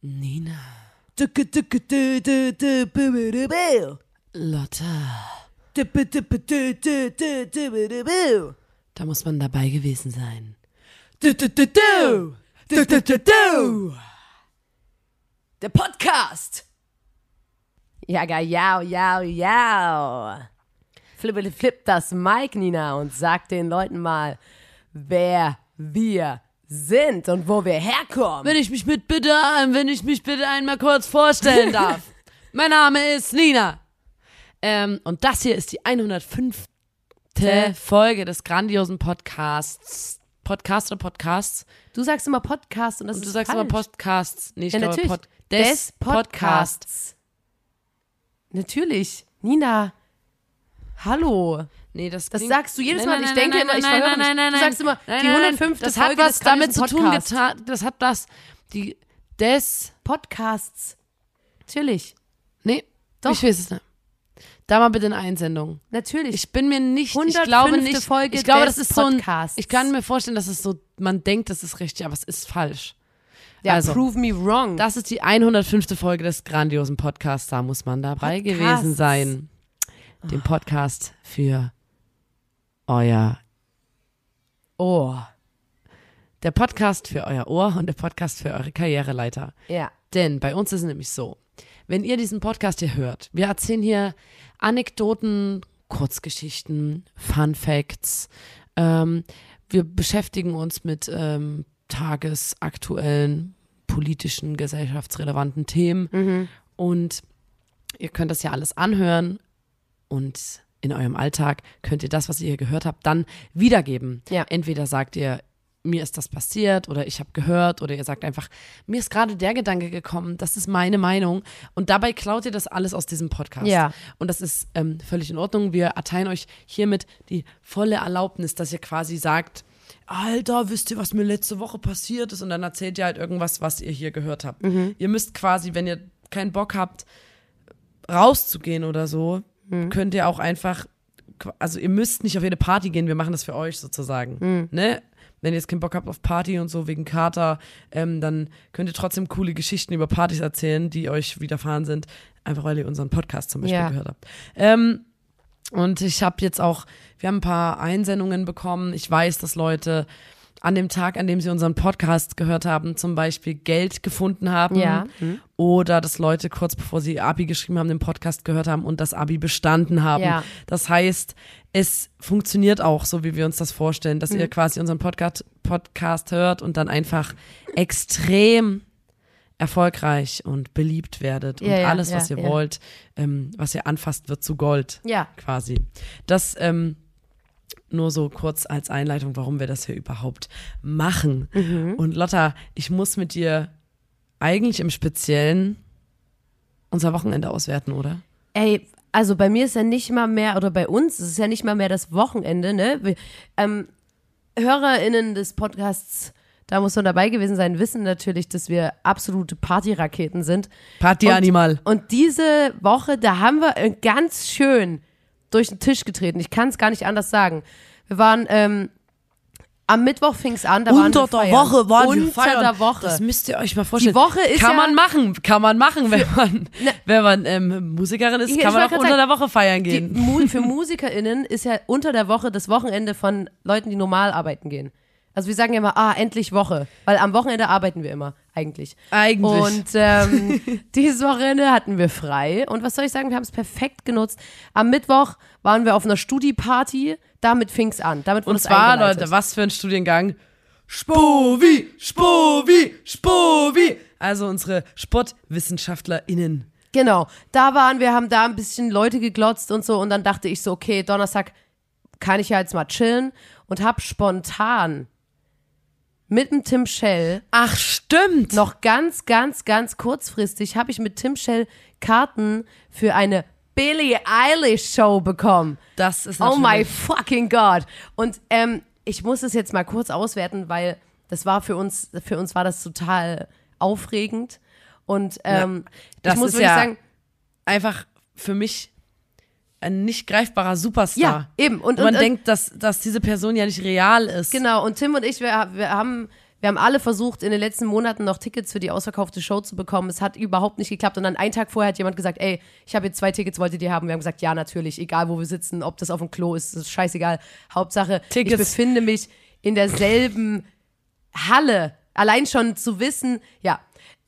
Nina. Lotta. Da muss man dabei gewesen sein. Der Podcast. Jaga, jau, jau, jau. Flippeli flip das Mike, Nina, und sag den Leuten mal, wer wir sind und wo wir herkommen. Wenn ich mich mit bitte, wenn ich mich bitte einmal kurz vorstellen darf. mein Name ist Nina. Ähm, und das hier ist die 105. Folge des grandiosen Podcasts. Podcast oder Podcasts? Du sagst immer Podcast und das Und du ist sagst falsch. immer Podcasts. Nee, ich Ja, glaube natürlich. Pod des, Podcasts. Natürlich. Nina. Hallo. Nee, das, Das sagst du jedes Mal. nein, Ich denke nein, immer, ich nein, verhöre nein, mich. nein, nein, Du sagst immer, die nein, nein, 105. Das Folge hat was damit zu tun Podcasts. getan. Das hat das. Die des. Podcasts. Natürlich. Nee, Doch. ich weiß es nicht. Da mal bitte eine Einsendung. Natürlich. Ich bin mir nicht, ich 105. glaube nicht, Folge ich glaube, des das ist so ein, Podcasts. ich kann mir vorstellen, dass es so, man denkt, das ist richtig, aber es ist falsch. ja, also, prove me wrong. Das ist die 105. Folge des grandiosen Podcasts, da muss man dabei Podcasts. gewesen sein. Den Podcast für euer, oh. der Podcast für euer Ohr und der Podcast für eure Karriereleiter. Ja. Denn bei uns ist es nämlich so, wenn ihr diesen Podcast hier hört, wir erzählen hier Anekdoten, Kurzgeschichten, Fun Facts. Ähm, wir beschäftigen uns mit ähm, tagesaktuellen, politischen, gesellschaftsrelevanten Themen. Und ihr könnt das ja alles anhören und in eurem Alltag könnt ihr das, was ihr hier gehört habt, dann wiedergeben. Ja. Entweder sagt ihr, mir ist das passiert oder ich habe gehört oder ihr sagt einfach, mir ist gerade der Gedanke gekommen, das ist meine Meinung und dabei klaut ihr das alles aus diesem Podcast. Ja. Und das ist ähm, völlig in Ordnung. Wir erteilen euch hiermit die volle Erlaubnis, dass ihr quasi sagt, Alter, wisst ihr, was mir letzte Woche passiert ist? Und dann erzählt ihr halt irgendwas, was ihr hier gehört habt. Ihr müsst quasi, wenn ihr keinen Bock habt, rauszugehen oder so, könnt ihr auch einfach, also ihr müsst nicht auf jede Party gehen, wir machen das für euch sozusagen. Ne? Wenn ihr jetzt keinen Bock habt auf Party und so wegen Kater, ähm, dann könnt ihr trotzdem coole Geschichten über Partys erzählen, die euch widerfahren sind, einfach weil ihr unseren Podcast zum Beispiel Ja. gehört habt. Ähm, und ich habe jetzt auch, wir haben ein paar Einsendungen bekommen. Ich weiß, dass Leute an dem Tag, an dem sie unseren Podcast gehört haben, zum Beispiel Geld gefunden haben. Ja. Oder dass Leute kurz bevor sie Abi geschrieben haben, den Podcast gehört haben und das Abi bestanden haben. Ja. Das heißt, es funktioniert auch so, wie wir uns das vorstellen, dass Mhm. ihr quasi unseren Podcast, Podcast hört und dann einfach extrem erfolgreich und beliebt werdet und Ja, ja, alles, was ja, ihr ja. wollt, ähm, was ihr anfasst, wird zu Gold Ja. quasi. Das ähm, nur so kurz als Einleitung, warum wir das hier überhaupt machen. Mhm. Und Lotta, ich muss mit dir eigentlich im Speziellen unser Wochenende auswerten, oder? Ey, also bei mir ist ja nicht mal mehr, oder bei uns ist es ja nicht mal mehr das Wochenende, ne? Wir, ähm, HörerInnen des Podcasts, da muss man dabei gewesen sein, wissen natürlich, dass wir absolute Partyraketen sind. Partyanimal. Und diese Woche, da haben wir äh, ganz schön durch den Tisch getreten. Ich kann es gar nicht anders sagen. Wir waren, ähm, am Mittwoch fing es an, da waren wir feiern. Unter der Woche. Das müsst ihr euch mal vorstellen. Die Woche ist kann ja- man machen, kann man machen, wenn man, wenn man ähm, Musikerin ist, kann man auch unter grad der Woche feiern Die, gehen. Mu für MusikerInnen ist ja unter der Woche das Wochenende von Leuten, die normal arbeiten gehen. Also wir sagen ja immer, ah, endlich Woche. Weil am Wochenende arbeiten wir immer, eigentlich. Eigentlich. Und ähm, dieses Wochenende hatten wir frei. Und was soll ich sagen, wir haben es perfekt genutzt. Am Mittwoch waren wir auf einer Studi-Party. Damit fing es an. Damit Und zwar. Leute, was für ein Studiengang? Spovi, Spovi, Spovi. Also unsere SportwissenschaftlerInnen. Genau, da waren wir, haben da ein bisschen Leute geglotzt und so und dann dachte ich so, okay, Donnerstag kann ich ja jetzt mal chillen und hab spontan mit dem Tim Shell Ach, stimmt. noch ganz, ganz, ganz kurzfristig habe ich mit Tim Shell Karten für eine Billie Eilish Show bekommen. Das ist Oh my fucking God. Und ähm, ich muss es jetzt mal kurz auswerten, weil das war für uns, für uns war das total aufregend. Und ähm, das ich muss ist wirklich ja sagen, einfach für mich ein nicht greifbarer Superstar. Ja, eben. Und- Und man und- denkt, dass, dass diese Person ja nicht real ist. Genau, und Tim und ich, wir, wir haben, Wir haben alle versucht, in den letzten Monaten noch Tickets für die ausverkaufte Show zu bekommen. Es hat überhaupt nicht geklappt. Und dann einen Tag vorher hat jemand gesagt, ey, ich habe jetzt zwei Tickets, wolltet ihr haben? Wir haben gesagt, ja, natürlich, egal wo wir sitzen, ob das auf dem Klo ist, ist scheißegal. Hauptsache, Tickets. ich befinde mich in derselben Halle. Allein schon zu wissen, ja.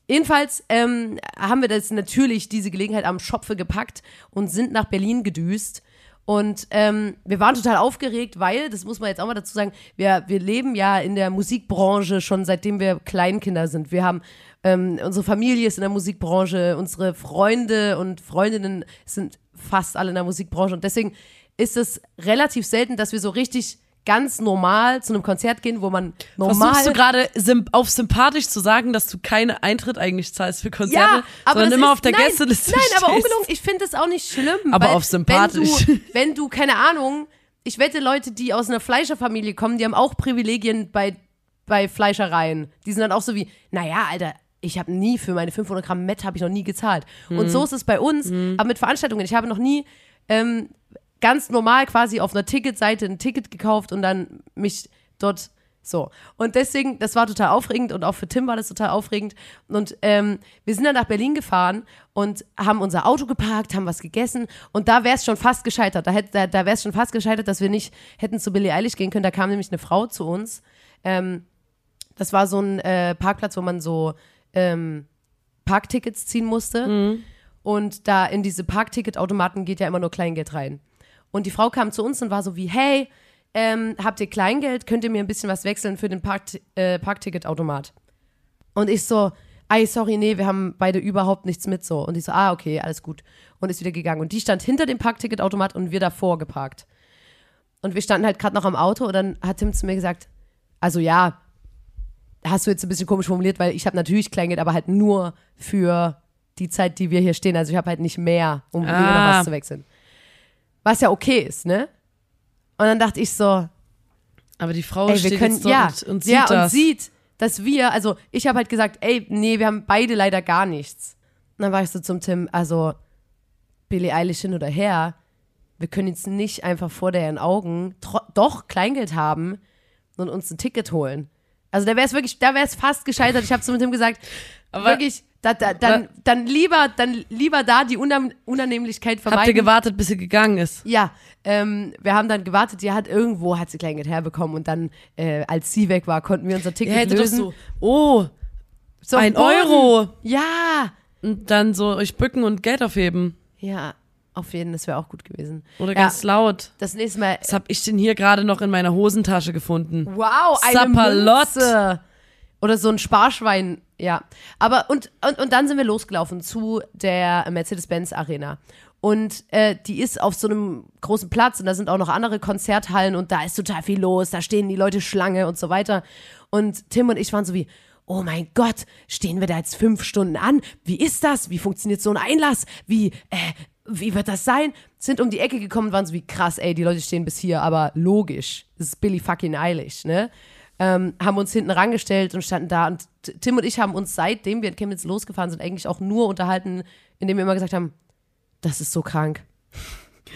Jedenfalls ähm, haben wir das natürlich diese Gelegenheit am Schopfe gepackt und sind nach Berlin gedüst. Und ähm, wir waren total aufgeregt, weil, das muss man jetzt auch mal dazu sagen, wir, wir leben ja in der Musikbranche schon seitdem wir Kleinkinder sind. Wir haben, ähm, unsere Familie ist in der Musikbranche, unsere Freunde und Freundinnen sind fast alle in der Musikbranche. Und deswegen ist es relativ selten, dass wir so richtig ganz normal zu einem Konzert gehen, wo man normal. Versuchst du gerade auf sympathisch zu sagen, dass du keine Eintritt eigentlich zahlst für Konzerte, ja, aber sondern immer ist, auf der nein, Gästeliste Nein, aber stehst? ungelogen, ich finde das auch nicht schlimm. Aber auf sympathisch. Wenn du, wenn du, keine Ahnung, ich wette, Leute, die aus einer Fleischerfamilie kommen, die haben auch Privilegien bei, bei Fleischereien. Die sind dann auch so wie, naja, Alter, ich habe nie für meine 500 Gramm Met habe ich noch nie gezahlt. Mhm. Und so ist es bei uns, aber mit Veranstaltungen. Ich habe noch nie ähm, ganz normal quasi auf einer Ticketseite ein Ticket gekauft und dann mich dort so. Und deswegen, das war total aufregend und auch für Tim war das total aufregend. Und ähm, wir sind dann nach Berlin gefahren und haben unser Auto geparkt, haben was gegessen und da wäre es schon fast gescheitert. Da, da, da wäre es schon fast gescheitert, dass wir nicht hätten zu Billie Eilish gehen können. Da kam nämlich eine Frau zu uns. Ähm, das war so ein äh, Parkplatz, wo man so ähm, Parktickets ziehen musste. Und da in diese Parkticketautomaten geht ja immer nur Kleingeld rein. Und die Frau kam zu uns und war so wie, hey, ähm, habt ihr Kleingeld? Könnt ihr mir ein bisschen was wechseln für den Park, äh, Parkticketautomat? Und ich so, ey, sorry, nee, wir haben beide überhaupt nichts mit so. Und ich so, ah, okay, alles gut. Und ist wieder gegangen. Und die stand hinter dem Parkticketautomat und wir davor geparkt. Und wir standen halt gerade noch am Auto und dann hat Tim zu mir gesagt, also ja, hast du jetzt ein bisschen komisch formuliert, weil ich habe natürlich Kleingeld, aber halt nur für die Zeit, die wir hier stehen. Also ich habe halt nicht mehr, um Ah. was zu wechseln. Was ja okay ist, ne? Und dann dachte ich so, Aber die Frau ey, steht können, jetzt dort ja, und, und sieht ja, das. und sieht, dass wir, also ich habe halt gesagt, ey, nee, wir haben beide leider gar nichts. Und dann war ich so zum Tim, also Billie Eilish hin oder her, wir können jetzt nicht einfach vor deren Augen doch Kleingeld haben und uns ein Ticket holen. Also da wäre es wirklich, da wäre es fast gescheitert. Ich habe zu Tim gesagt, Aber- wirklich, da, da, dann, dann lieber, dann lieber da die Unannehmlichkeit vermeiden. Habt ihr gewartet, bis sie gegangen ist? Ja, ähm, wir haben dann gewartet, die hat irgendwo, hat sie Kleingeld herbekommen und dann, äh, als sie weg war, konnten wir unser Ticket doch lösen. so, oh, So ein Boden. Euro. Ja, Und dann so euch bücken und Geld aufheben. ja, auf jeden, das wäre auch gut gewesen. Oder ja, ganz laut. das nächste Mal, Was hab ich denn hier gerade noch in meiner Hosentasche gefunden? wow, eine Sapperlot. Münze. Oder so ein Sparschwein, ja. Aber, und, und, und dann sind wir losgelaufen zu der Mercedes-Benz Arena. Und äh, die ist auf so einem großen Platz und da sind auch noch andere Konzerthallen und da ist total viel los, da stehen die Leute Schlange und so weiter. Und Tim und ich waren so wie, oh mein Gott, stehen wir da jetzt fünf Stunden an? Wie ist das? Wie funktioniert so ein Einlass? Wie, äh, wie wird das sein? Sind um die Ecke gekommen und waren so wie, krass, ey, die Leute stehen bis hier, aber logisch. Das ist Billy fucking Eilish, ne? Ähm, haben uns hinten rangestellt und standen da. Und Tim und ich haben uns, seitdem wir in Chemnitz losgefahren sind, eigentlich auch nur unterhalten, indem wir immer gesagt haben, das ist so krank.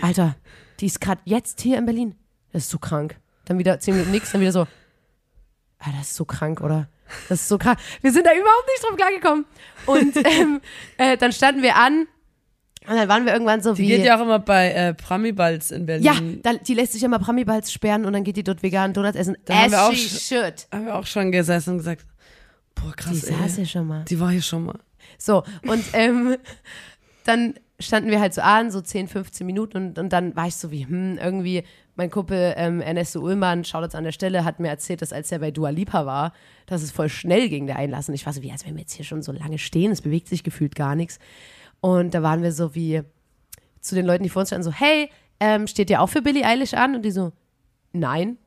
Alter, die ist gerade jetzt hier in Berlin. Das ist so krank. Dann wieder zehn Minuten nichts, dann wieder so, ah, das ist so krank, oder? Das ist so krank. Wir sind da überhaupt nicht drauf klargekommen. Und ähm, äh, dann standen wir an und dann waren wir irgendwann so Die wie. geht ja auch immer bei äh, Prami-Balls in Berlin. ja, da, die lässt sich immer Prami-Balls sperren und dann geht die dort veganen Donuts essen. Da haben wir As auch she schon- should. Haben wir auch schon gesessen und gesagt, boah, Die krass, saß ey. ja schon mal. Die war hier schon mal. So, und ähm, dann standen wir halt so an, so 10, 15 Minuten und, und dann war ich so wie, hm, irgendwie, mein Kumpel ähm, Ernesto Ullmann, schaut jetzt an der Stelle, hat mir erzählt, dass als er bei Dua Lipa war, dass es voll schnell ging, der Einlass. Und ich war so wie, als wenn wir jetzt hier schon so lange stehen, es bewegt sich gefühlt gar nichts. Und da waren wir so wie zu den Leuten, die vor uns standen, so, hey, ähm, steht ihr auch für Billie Eilish an? Und die so, nein.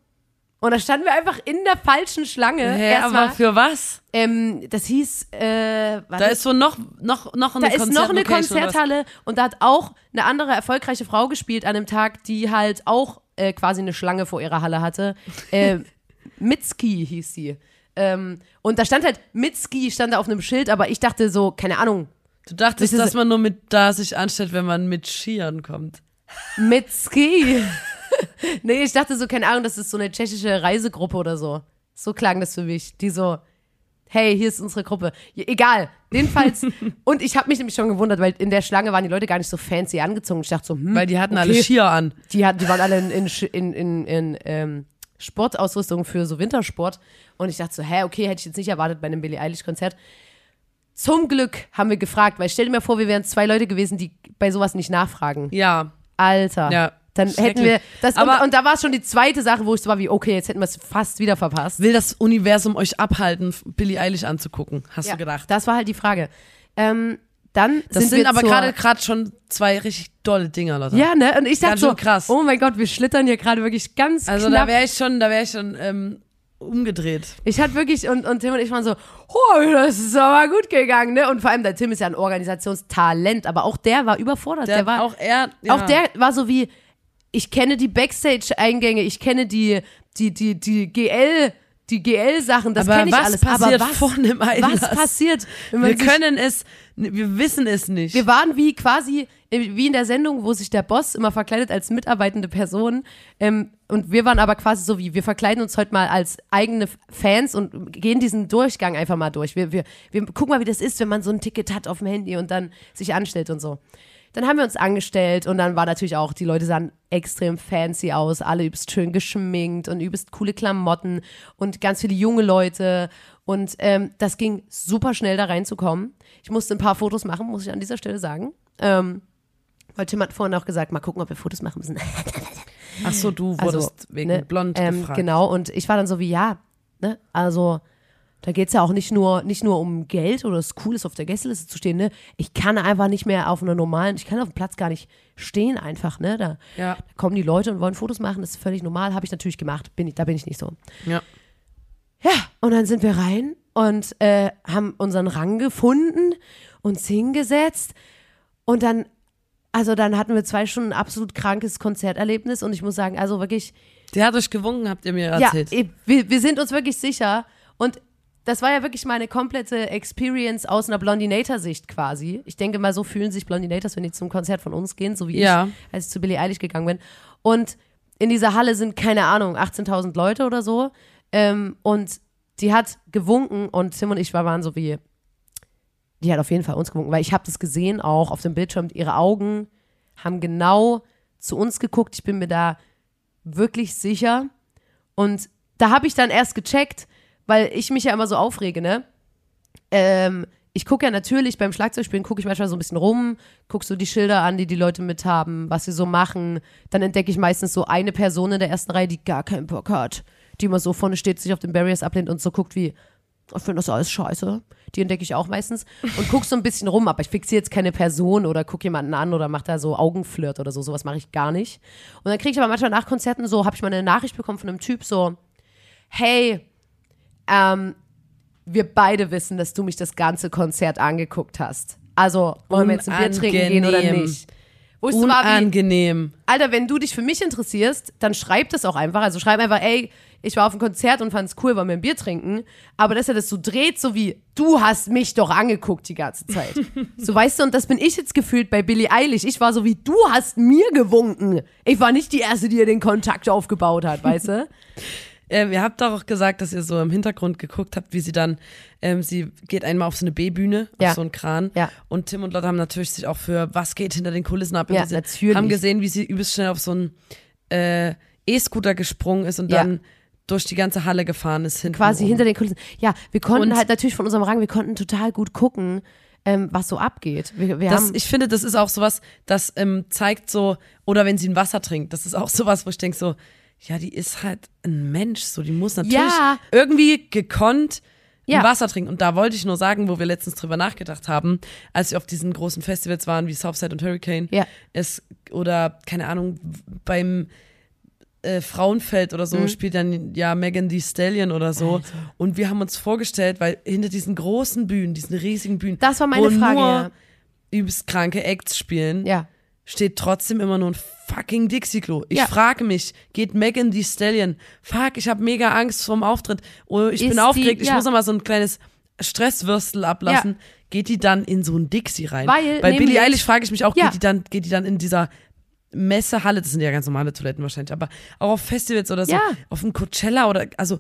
Und da standen wir einfach in der falschen Schlange. Hä, Erstmal, aber für was? ähm, das hieß, äh, Da ist so noch, noch, noch eine da ist noch eine? Konzerthalle und da hat auch eine andere erfolgreiche Frau gespielt an dem Tag, die halt auch äh, quasi eine Schlange vor ihrer Halle hatte. Äh, Mitski hieß sie. Ähm, und da stand halt Mitski, stand da auf einem Schild, aber ich dachte so, keine Ahnung, Du dachtest, Das dass man nur mit da sich anstellt, wenn man mit Skiern kommt. Mitski. nee, ich dachte so, keine Ahnung, das ist so eine tschechische Reisegruppe oder so. So klang das für mich. Die so, hey, hier ist unsere Gruppe. Egal. Jedenfalls. und ich habe mich nämlich schon gewundert, weil in der Schlange waren die Leute gar nicht so fancy angezogen. Ich dachte so, hm, Weil die hatten okay. alle Skier an. Die, hatten, die waren alle in, in, in, in, in ähm, Sportausrüstung für so Wintersport. Und ich dachte so, hä, okay, hätte ich jetzt nicht erwartet bei einem Billie Eilish-Konzert. Zum Glück haben wir gefragt, weil stell dir mir vor, wir wären zwei Leute gewesen, die bei sowas nicht nachfragen. Ja. Alter. Ja. Dann hätten wir das. Aber- und, und da war schon die zweite Sache, wo ich so war wie, okay, jetzt hätten wir es fast wieder verpasst. Will das Universum euch abhalten, Billie Eilish anzugucken? Hast Ja, du gedacht? Das war halt die Frage. Ähm, dann Das sind, wir aber gerade gerade schon zwei richtig dolle Dinger, Leute. Ja, ne? Und ich dachte so, krass. oh mein Gott, wir schlittern hier gerade wirklich ganz Also knapp. da wäre ich schon, da wäre ich schon ähm, umgedreht. Ich hatte wirklich, und, und Tim und ich waren so, oh, das ist aber gut gegangen, ne? Und vor allem, der Tim ist ja ein Organisationstalent, aber auch der war überfordert. Der, war, auch, auch er, ja. der war so wie, ich kenne die Backstage-Eingänge, ich kenne die, die, die, die GL, die GL-Sachen, das kenne ich was alles. passiert aber was, vor einem Einlass? was passiert, Wir können es, wir wissen es nicht. Wir waren wie quasi, äh, wie in der Sendung, wo sich der Boss immer verkleidet als mitarbeitende Person. Ähm, und wir waren aber quasi so wie, wir verkleiden uns heute mal als eigene Fans und gehen diesen Durchgang einfach mal durch. Wir, wir, wir gucken mal, wie das ist, wenn man so ein Ticket hat auf dem Handy und dann sich anstellt und so. Dann haben wir uns angestellt und dann war natürlich auch, die Leute sahen extrem fancy aus, alle übelst schön geschminkt und übelst coole Klamotten und ganz viele junge Leute. Und ähm, das ging super schnell da reinzukommen. Ich musste ein paar Fotos machen, muss ich an dieser Stelle sagen. Ähm, weil Tim hat vorhin auch gesagt, mal gucken, ob wir Fotos machen müssen. Ach so, du Also, wurdest wegen ne, blond ähm, gefragt. Genau, und ich war dann so wie, ja, ne, also da geht es ja auch nicht nur, nicht nur um Geld oder es cool ist, auf der Gästeliste zu stehen, ne? Ich kann einfach nicht mehr auf einer normalen, ich kann auf dem Platz gar nicht stehen einfach, ne? Da, Ja. da kommen die Leute und wollen Fotos machen, das ist völlig normal, habe ich natürlich gemacht, bin ich, da bin ich nicht so. Ja. Ja, und dann sind wir rein und äh, haben unseren Rang gefunden, uns hingesetzt und dann, also dann hatten wir zwei Stunden ein absolut krankes Konzerterlebnis und ich muss sagen, also wirklich, Der hat euch gewunken, habt ihr mir erzählt. ja, eh, wir, wir sind uns wirklich sicher und das war ja wirklich meine komplette Experience aus einer Blondinator-Sicht quasi. Ich denke mal, so fühlen sich Blondinators, wenn die zum Konzert von uns gehen, so wie Ja. ich, als ich zu Billie Eilish gegangen bin. Und in dieser Halle sind, keine Ahnung, 18.000 Leute oder so. Ähm, und die hat gewunken und Tim und ich waren so wie, die hat auf jeden Fall uns gewunken, weil ich habe das gesehen auch auf dem Bildschirm. Ihre Augen haben genau zu uns geguckt. Ich bin mir da wirklich sicher. Und da habe ich dann erst gecheckt, weil ich mich ja immer so aufrege, ne? Ähm, ich gucke ja natürlich beim Schlagzeugspielen, gucke ich manchmal so ein bisschen rum, gucke so die Schilder an, die die Leute mit haben, was sie so machen. Dann entdecke ich meistens so eine Person in der ersten Reihe, die gar keinen Bock hat, die immer so vorne steht, sich auf den Barriers ablehnt und so guckt wie, ich finde das alles scheiße. Die entdecke ich auch meistens und gucke so ein bisschen rum, aber ich fixiere jetzt keine Person oder gucke jemanden an oder mache da so Augenflirt oder so. Sowas mache ich gar nicht. Und dann kriege ich aber manchmal nach Konzerten so, habe ich mal eine Nachricht bekommen von einem Typ so, hey, ähm, wir beide wissen, dass du mich das ganze Konzert angeguckt hast. Also, wollen wir jetzt ein Bier trinken gehen oder Unangenehm. nicht? Wo ich so war wie, Unangenehm. Alter, wenn du dich für mich interessierst, dann schreib das auch einfach. Also schreib einfach, ey, ich war auf dem Konzert und fand's cool, wollen wir ein Bier trinken. Aber dass er das so dreht, so wie, du hast mich doch angeguckt die ganze Zeit. so weißt du, und das bin ich jetzt gefühlt bei Billie Eilish. Ich war so wie, du hast mir gewunken. Ich war nicht die Erste, die ihr den Kontakt aufgebaut hat, weißt du? Ähm, ihr habt auch gesagt, dass ihr so im Hintergrund geguckt habt, wie sie dann, ähm, sie geht einmal auf so eine B-Bühne, Ja. auf so einen Kran. Ja. Und Tim und Lotte haben natürlich sich auch für was geht hinter den Kulissen ab. Ja, natürlich. Haben gesehen, wie sie übelst schnell auf so einen äh, E-Scooter gesprungen ist und Ja. dann durch die ganze Halle gefahren ist. Hinten Quasi rum. hinter den Kulissen. Ja, wir konnten Und- halt natürlich von unserem Rang, wir konnten total gut gucken, ähm, was so abgeht. Wir, wir Das, ich finde, das ist auch sowas, das ähm, zeigt so, oder wenn sie ein Wasser trinkt, das ist auch sowas, wo ich denke so, ja, die ist halt ein Mensch, so, die muss natürlich Ja. irgendwie gekonnt Ja. Wasser trinken. Und da wollte ich nur sagen, wo wir letztens drüber nachgedacht haben, als wir auf diesen großen Festivals waren, wie Southside und Hurricane, Ja. es, oder, keine Ahnung, beim äh, Frauenfeld oder so Mhm. spielt dann ja Megan Thee Stallion oder so. Und wir haben uns vorgestellt, weil hinter diesen großen Bühnen, diesen riesigen Bühnen, Das war meine wo Frage, nur ja. übelst kranke Acts spielen, ja. Steht trotzdem immer nur ein fucking Dixie-Klo. Ich Ja. frage mich, geht Megan Thee Stallion, fuck, ich habe mega Angst vorm Auftritt, oh, ich Ist bin die- aufgeregt, ich ja. muss noch mal so ein kleines Stresswürstel ablassen, geht die dann in so ein Dixie rein? Weil Bei Billie Eilish frage ich mich auch, Ja. geht die dann, geht die dann in dieser Messehalle, das sind ja ganz normale Toiletten wahrscheinlich, aber auch auf Festivals oder so, Ja. auf dem Coachella oder, also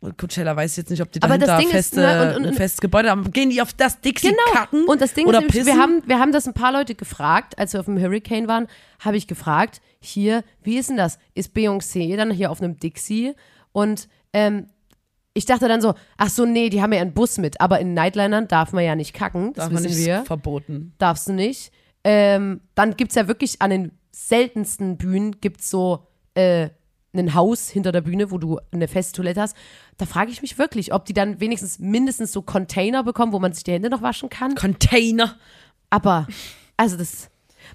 Und Coachella weiß jetzt nicht, ob die Aber das dahinter Ding ist, feste, ne, und- und- ein festes Gebäude haben. Gehen die auf das Dixie Genau. kacken? Und das Ding oder ist, nämlich, wir haben, wir haben das ein paar Leute gefragt, als wir auf dem Hurricane waren, habe ich gefragt, hier, wie ist denn das? Ist Beyoncé dann hier auf einem Dixie? Und ähm, ich dachte dann so, ach so, nee, die haben ja einen Bus mit, aber in Nightlinern darf man ja nicht kacken, das Darf man wissen nicht wir. verboten. Darfst du nicht. Ähm, dann gibt es ja wirklich an den seltensten Bühnen gibt's so äh, ein Haus hinter der Bühne, wo du eine feste Toilette hast. Da frage ich mich wirklich, ob die dann wenigstens mindestens so Container bekommen, wo man sich die Hände noch waschen kann. Container. Aber, also das,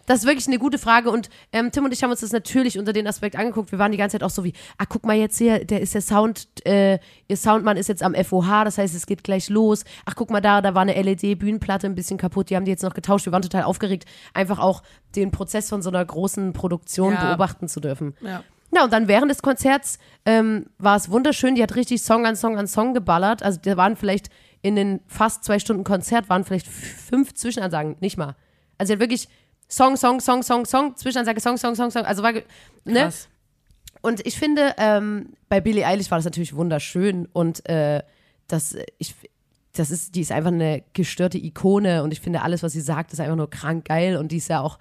das ist wirklich eine gute Frage. Und ähm, Tim und ich haben uns das natürlich unter den Aspekt angeguckt. Wir waren die ganze Zeit auch so wie, ah, guck mal jetzt hier, der ist der Sound, äh, ihr Soundmann ist jetzt am FOH, das heißt, es geht gleich los. Ach, guck mal da, da war eine LED-Bühnenplatte ein bisschen kaputt, die haben die jetzt noch getauscht. Wir waren total aufgeregt, einfach auch den Prozess von so einer großen Produktion Ja. beobachten zu dürfen. Ja. Ja, und dann während des Konzerts ähm, war es wunderschön. Die hat richtig Song an Song an Song geballert. Also da waren vielleicht in den fast zwei Stunden Konzert waren vielleicht fünf Zwischenansagen, nicht mal. Also sie hat wirklich Song, Song, Song, Song, Song, Zwischenansage, Song, Song, Song, Song. Also war, ne? Krass. Und ich finde, ähm, bei Billie Eilish war das natürlich wunderschön und äh, das, ich, das ist, die ist einfach eine gestörte Ikone und ich finde, alles, was sie sagt, ist einfach nur krank geil und die ist ja auch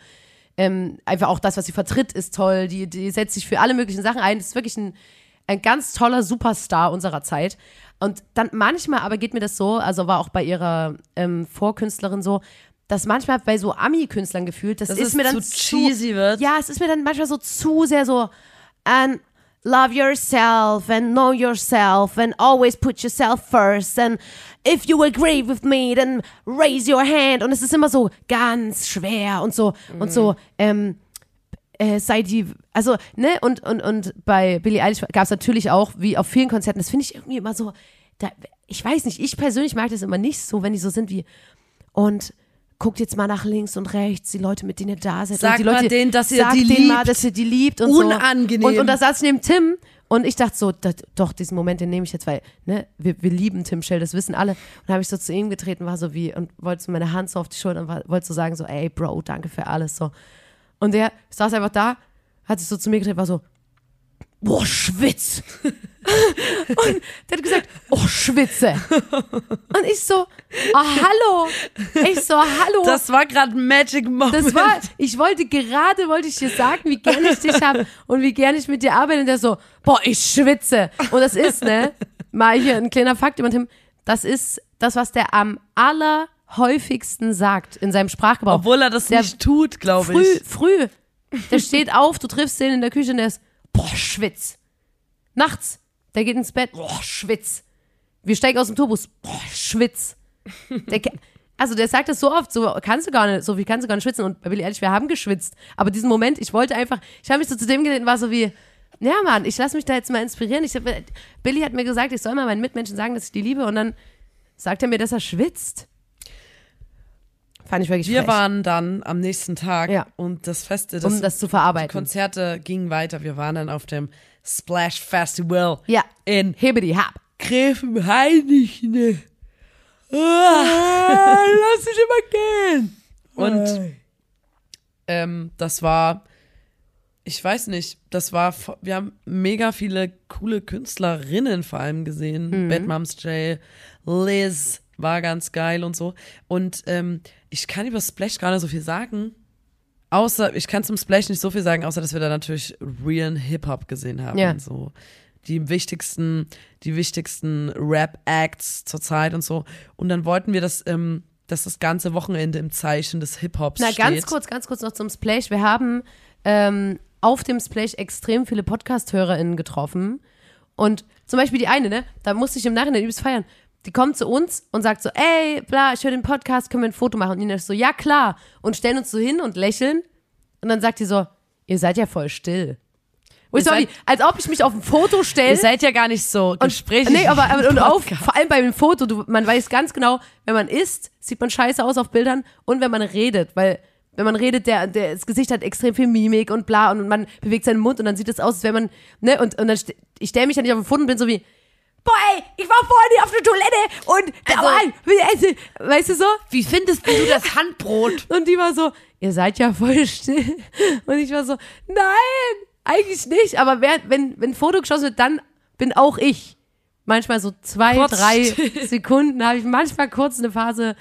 ähm, einfach auch das, was sie vertritt, ist toll. Die, die setzt sich für alle möglichen Sachen ein. Das ist wirklich ein, ein ganz toller Superstar unserer Zeit. Und dann manchmal aber geht mir das so, also war auch bei ihrer ähm, Vorkünstlerin so, dass manchmal bei so Ami-Künstlern gefühlt, das, Dass ist es mir dann zu cheesy wird. Ja, es ist mir dann manchmal so zu sehr so and love yourself and know yourself and always put yourself first and if you agree with me, then raise your hand und es ist immer so ganz schwer und so und so ähm, äh, sei die, also, ne, und, und, und bei Billie Eilish gab es natürlich auch, wie auf vielen Konzerten, das finde ich irgendwie immer so, da, ich weiß nicht, ich persönlich mag das immer nicht so, wenn die so sind wie, und guckt jetzt mal nach links und rechts, die Leute, mit denen ihr da seid. Sagt und die mal Leute, denen, dass ihr sagt die denen mal, liebt. dass ihr die liebt und Unangenehm. so. Und, und da saß ich neben Tim und ich dachte so, das, doch, diesen Moment, den nehme ich jetzt, weil, ne, wir, wir lieben Tim Shell, das wissen alle. Und habe ich so zu ihm getreten, war so wie, und wollte so meine Hand so auf die Schulter und war- wollte so sagen, so, ey, Bro, danke für alles, so. Und der saß einfach da, hat sich so zu mir gedreht, war so, boah, schwitz. und der hat gesagt, oh, schwitze. Und ich so, ah, hallo. Ich so, hallo. Das war gerade Magic Moment. Das war, ich wollte gerade, wollte ich dir sagen, wie gerne ich dich habe und wie gerne ich mit dir arbeite. Und der so, boah, ich schwitze. Und das ist, ne, mal hier ein kleiner Fakt über Tim, das ist das, was der am allerhäufigsten sagt in seinem Sprachgebrauch. Obwohl er das Der nicht tut, glaube früh, ich. früh. Der steht auf, du triffst den in der Küche und der ist, boah, schwitz. Nachts, der geht ins Bett, boah, schwitz. Wir steigen aus dem Tourbus, boah, schwitz. Der, also der sagt das so oft, so kannst du gar nicht, so wie kannst du gar nicht schwitzen. Und Billy Eilish, wir haben geschwitzt. Aber diesen Moment, ich wollte einfach, ich habe mich so zu dem gelehnt war so wie, ja Mann, ich lasse mich da jetzt mal inspirieren. Ich Billy hat mir gesagt, ich soll mal meinen Mitmenschen sagen, dass ich die liebe. Und dann sagt er mir, dass er schwitzt. Fand ich wirklich Wir frech, waren dann am nächsten Tag Ja. und das Feste, das, um das zu verarbeiten. die Konzerte gingen weiter. Wir waren dann auf dem Splash Festival Ja. in Hebedi hab. Gräfenhainichen. Ah, lass dich immer gehen. Und ähm, das war, ich weiß nicht, das war, wir haben mega viele coole Künstlerinnen vor allem gesehen. Mhm. Bad Moms J, Liz war ganz geil und so. Und ähm, ich kann über Splash gar nicht so viel sagen. Außer, ich kann zum Splash nicht so viel sagen, außer dass wir da natürlich realen Hip-Hop gesehen haben. Ja. So die wichtigsten, die wichtigsten Rap-Acts zur Zeit und so. Und dann wollten wir, dass, ähm, dass das ganze Wochenende im Zeichen des Hip-Hops Na, steht. ganz kurz, ganz kurz noch zum Splash. Wir haben ähm, auf dem Splash extrem viele Podcast-HörerInnen getroffen. Und zum Beispiel die eine, ne, da musste ich im Nachhinein übelst feiern. Die kommt zu uns und sagt so, ey, bla, ich höre den Podcast, können wir ein Foto machen? Und Nina ist so, ja, klar. Und stellen uns so hin und lächeln. Und dann sagt die so, ihr seid ja voll still. Wo ich Ihr so, seid- wie, als ob ich mich auf ein Foto stelle. Ihr seid ja gar nicht so gesprächig. Nee, aber, aber und auf, vor allem bei dem Foto, du, man weiß ganz genau, wenn man isst, sieht man scheiße aus auf Bildern und wenn man redet, weil wenn man redet, der, der, das Gesicht hat extrem viel Mimik und bla und man bewegt seinen Mund und dann sieht es aus, als wenn man, ne, und, und dann, ich stelle mich ja nicht auf den Foto und bin so wie, boah ey, ich war vorhin auf der Toilette und da Also- war wie- weißt du so? Wie findest du das Handbrot? Und die war so, ihr seid ja voll still. Und ich war so, nein, eigentlich nicht. Aber wer, wenn, wenn ein Foto geschossen wird, dann bin auch ich. manchmal so zwei, Kurz drei still. Sekunden, habe ich manchmal kurz eine Phase,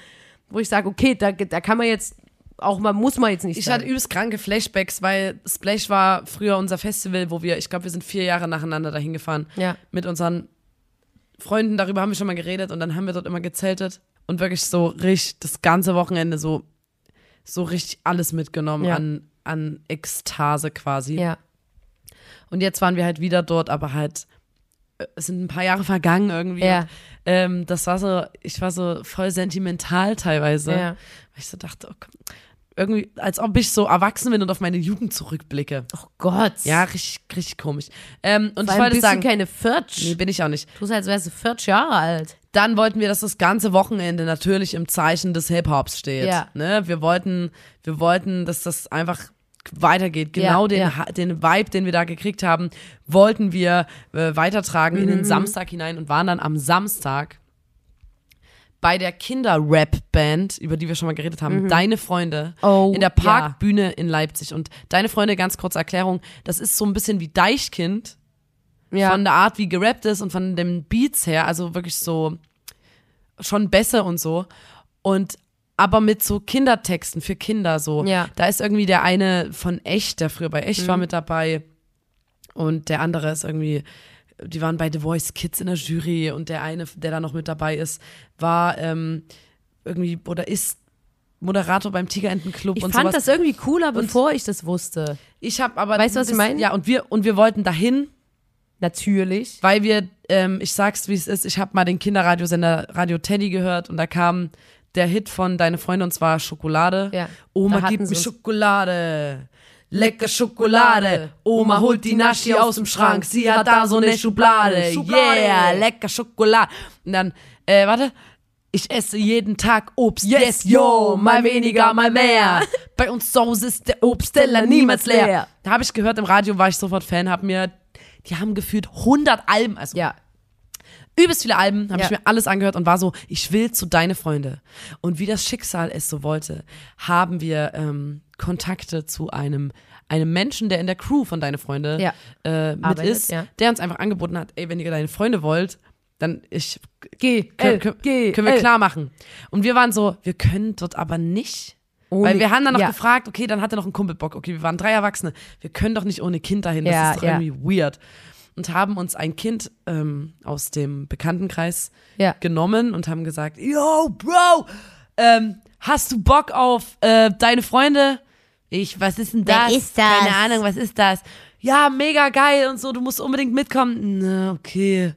wo ich sage, okay, da, da kann man jetzt auch mal, muss man jetzt nicht Ich sagen. hatte übelst kranke Flashbacks, weil Splash war früher unser Festival, wo wir, ich glaube, wir sind vier Jahre nacheinander dahin gefahren. Ja. Mit unseren Freunden, darüber haben wir schon mal geredet und dann haben wir dort immer gezeltet und wirklich so richtig das ganze Wochenende so, so richtig alles mitgenommen Ja. an, an Ekstase quasi. ja. Und jetzt waren wir halt wieder dort, aber halt, äh, es sind ein paar Jahre vergangen irgendwie. Ja. Und, ähm, das war so, ich war so voll sentimental teilweise. Ja. Weil ich so dachte, oh, komm, irgendwie, als ob ich so erwachsen bin und auf meine Jugend zurückblicke. Oh Gott. Ja, richtig, richtig komisch. Ähm, und Vor ich wollte bist sagen, du keine 40. nee, bin ich auch nicht. Du bist, als wärst du 40 Jahre alt. Dann wollten wir, dass das ganze Wochenende natürlich im Zeichen des Hip-Hops steht. Ja. Ne? Wir wollten, wir wollten, dass das einfach weitergeht. Genau Ja, den, ja. Den Vibe, den wir da gekriegt haben, wollten wir äh, weitertragen in Mhm. den Samstag hinein und waren dann am Samstag bei der Kinder-Rap-Band, über die wir schon mal geredet haben, Deine Freunde, Mhm. Oh, in der Parkbühne in Leipzig. Und Deine Freunde, ganz kurze Erklärung, das ist so ein bisschen wie Deichkind, Ja. von der Art, wie gerappt ist und von den Beats her, also wirklich so schon besser und so. Und aber mit so Kindertexten für Kinder so. Ja. Da ist irgendwie der eine von Echt, der früher bei Echt war mit dabei. Und der andere ist irgendwie, die waren bei The Voice Kids in der Jury und der eine, der da noch mit dabei ist, war ähm, irgendwie oder ist Moderator beim Tigerentenclub ich und fand sowas. das irgendwie cooler, bevor ich das wusste. ich habe aber Weißt du, was ich meine? Ja, und wir und wir wollten dahin Natürlich. weil wir, ähm, ich sag's wie es ist, ich habe mal den Kinderradiosender Radio Teddy gehört und da kam der Hit von Deine Freunde und zwar Schokolade. Ja, Oma gibt mir Schokolade. Lecker Schokolade. Oma holt die Naschi aus dem Schrank. Sie hat da so eine Schublade. Schublade. Yeah, lecker Schokolade. Und dann, äh, warte. Ich esse jeden Tag Obst. Yes, yo, mal weniger, mal mehr. Bei uns zu Hause ist der Obstteller niemals leer. Da habe ich gehört im Radio, war ich sofort Fan, hab mir, die haben gefühlt 100 Alben, also Ja. Übelst viele Alben, habe Ja. ich mir alles angehört und war so, ich will zu deine Freunde. Und wie das Schicksal es so wollte, haben wir ähm, Kontakte zu einem einem Menschen, der in der Crew von deine Freunde Ja. äh, mit Arbeitet, ist, ja. der uns einfach angeboten hat, ey, wenn ihr deine Freunde wollt, dann ich Geh, können, können, können wir klar machen. Und wir waren so, wir können dort aber nicht. Ohne- Weil wir haben dann noch ja. gefragt, okay, dann hatte noch ein Kumpel Bock. Okay, wir waren drei Erwachsene. Wir können doch nicht ohne Kind dahin. Das Ja, ist doch ja. irgendwie weird. Und haben uns ein Kind ähm, aus dem Bekanntenkreis Ja. genommen und haben gesagt, yo, Bro, ähm, hast du Bock auf äh, deine Freunde? Ich, was ist denn Wer das? ist das? Keine Ahnung, was ist das? Ja, mega geil und so, du musst unbedingt mitkommen. Na, okay.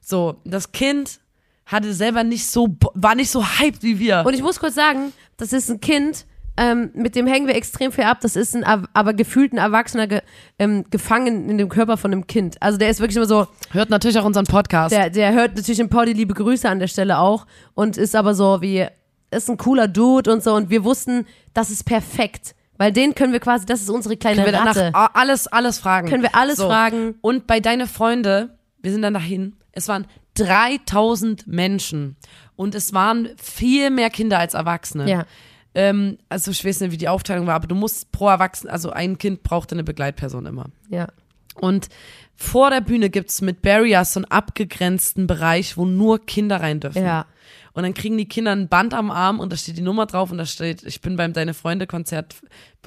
So, das Kind hatte selber nicht so, war nicht so hyped wie wir. Und ich muss kurz sagen, das ist ein Kind, ähm, mit dem hängen wir extrem viel ab. Das ist ein, aber gefühlt ein Erwachsener ge, ähm, gefangen in dem Körper von einem Kind. Also der ist wirklich immer so, Hört natürlich auch unseren Podcast. der, der hört natürlich im Poddy liebe Grüße an der Stelle auch und ist aber so wie, ist ein cooler Dude und so und wir wussten, das ist perfekt. Weil den können wir quasi, das ist unsere kleine Können wir danach Ratte. alles, alles fragen. Können wir alles fragen. Und bei deine Freunde, wir sind dann dahin, es waren 3000 Menschen und es waren viel mehr Kinder als Erwachsene. Ja. Ähm, also ich weiß nicht, wie die Aufteilung war, aber du musst pro Erwachsenen, also ein Kind brauchte eine Begleitperson immer. Ja. Und vor der Bühne gibt's mit Barriers so einen abgegrenzten Bereich, wo nur Kinder rein dürfen. Ja. Und dann kriegen die Kinder ein Band am Arm und da steht die Nummer drauf und da steht, ich bin beim Deine Freunde Konzert,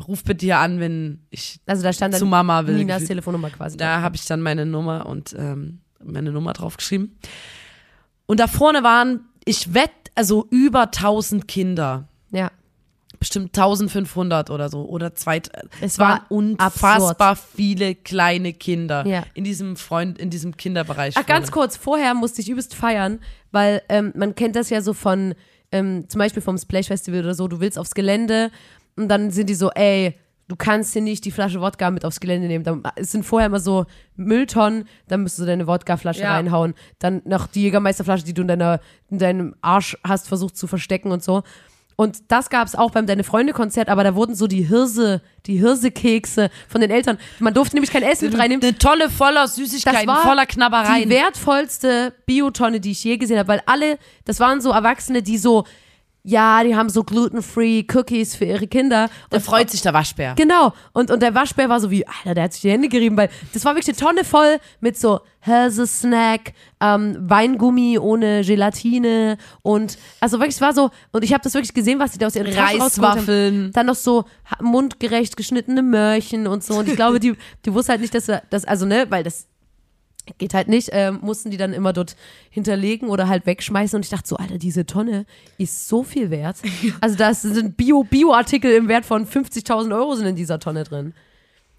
ruf bitte hier an, wenn ich Also da stand zu Mama will. Ninas. Telefonnummer quasi. Da habe ich dann meine Nummer und ähm, meine Nummer draufgeschrieben. Und da vorne waren, ich wette, also über 1000 Kinder. ja. Bestimmt 1500 oder so. Oder zwei. Es waren war unfassbar viele kleine Kinder Ja. in diesem Freund, in diesem Kinderbereich. Ach, ganz kurz, vorher musste ich übelst feiern, weil ähm, man kennt das ja so von, ähm, zum Beispiel vom Splash Festival oder so, du willst aufs Gelände und dann sind die so, ey, du kannst hier nicht die Flasche Wodka mit aufs Gelände nehmen. Dann, es sind vorher immer so Mülltonnen, dann müsstest du deine Wodkaflasche Ja. reinhauen. Dann noch die Jägermeisterflasche, die du in, deiner, in deinem Arsch hast versucht zu verstecken und so. Und das gab es auch beim Deine Freunde-Konzert, aber da wurden so die Hirse, die Hirsekekse von den Eltern. Man durfte nämlich kein Essen mit reinnehmen. Eine tolle, voller Süßigkeiten, voller Knabbereien. die wertvollste Biotonne, die ich je gesehen habe, weil alle, das waren so Erwachsene, die so ja, die haben so gluten-free Cookies für ihre Kinder. Da Und freut sich der Waschbär. Genau. Und, und der Waschbär war so wie, Alter, der hat sich die Hände gerieben, weil das war wirklich eine Tonne voll mit so Snack, ähm, Weingummi ohne Gelatine und also wirklich, es war so, und ich habe das wirklich gesehen, was die da aus ihren Reiswaffeln. Dann noch so mundgerecht geschnittene Möhrchen und so. Und ich glaube, die, die wusste halt nicht, dass er, das, also ne, weil das geht halt nicht, ähm, mussten die dann immer dort hinterlegen oder halt wegschmeißen. Und ich dachte so, Alter, diese Tonne ist so viel wert. Also da sind Bio- Bio-Artikel im Wert von 50.000 Euro sind in dieser Tonne drin.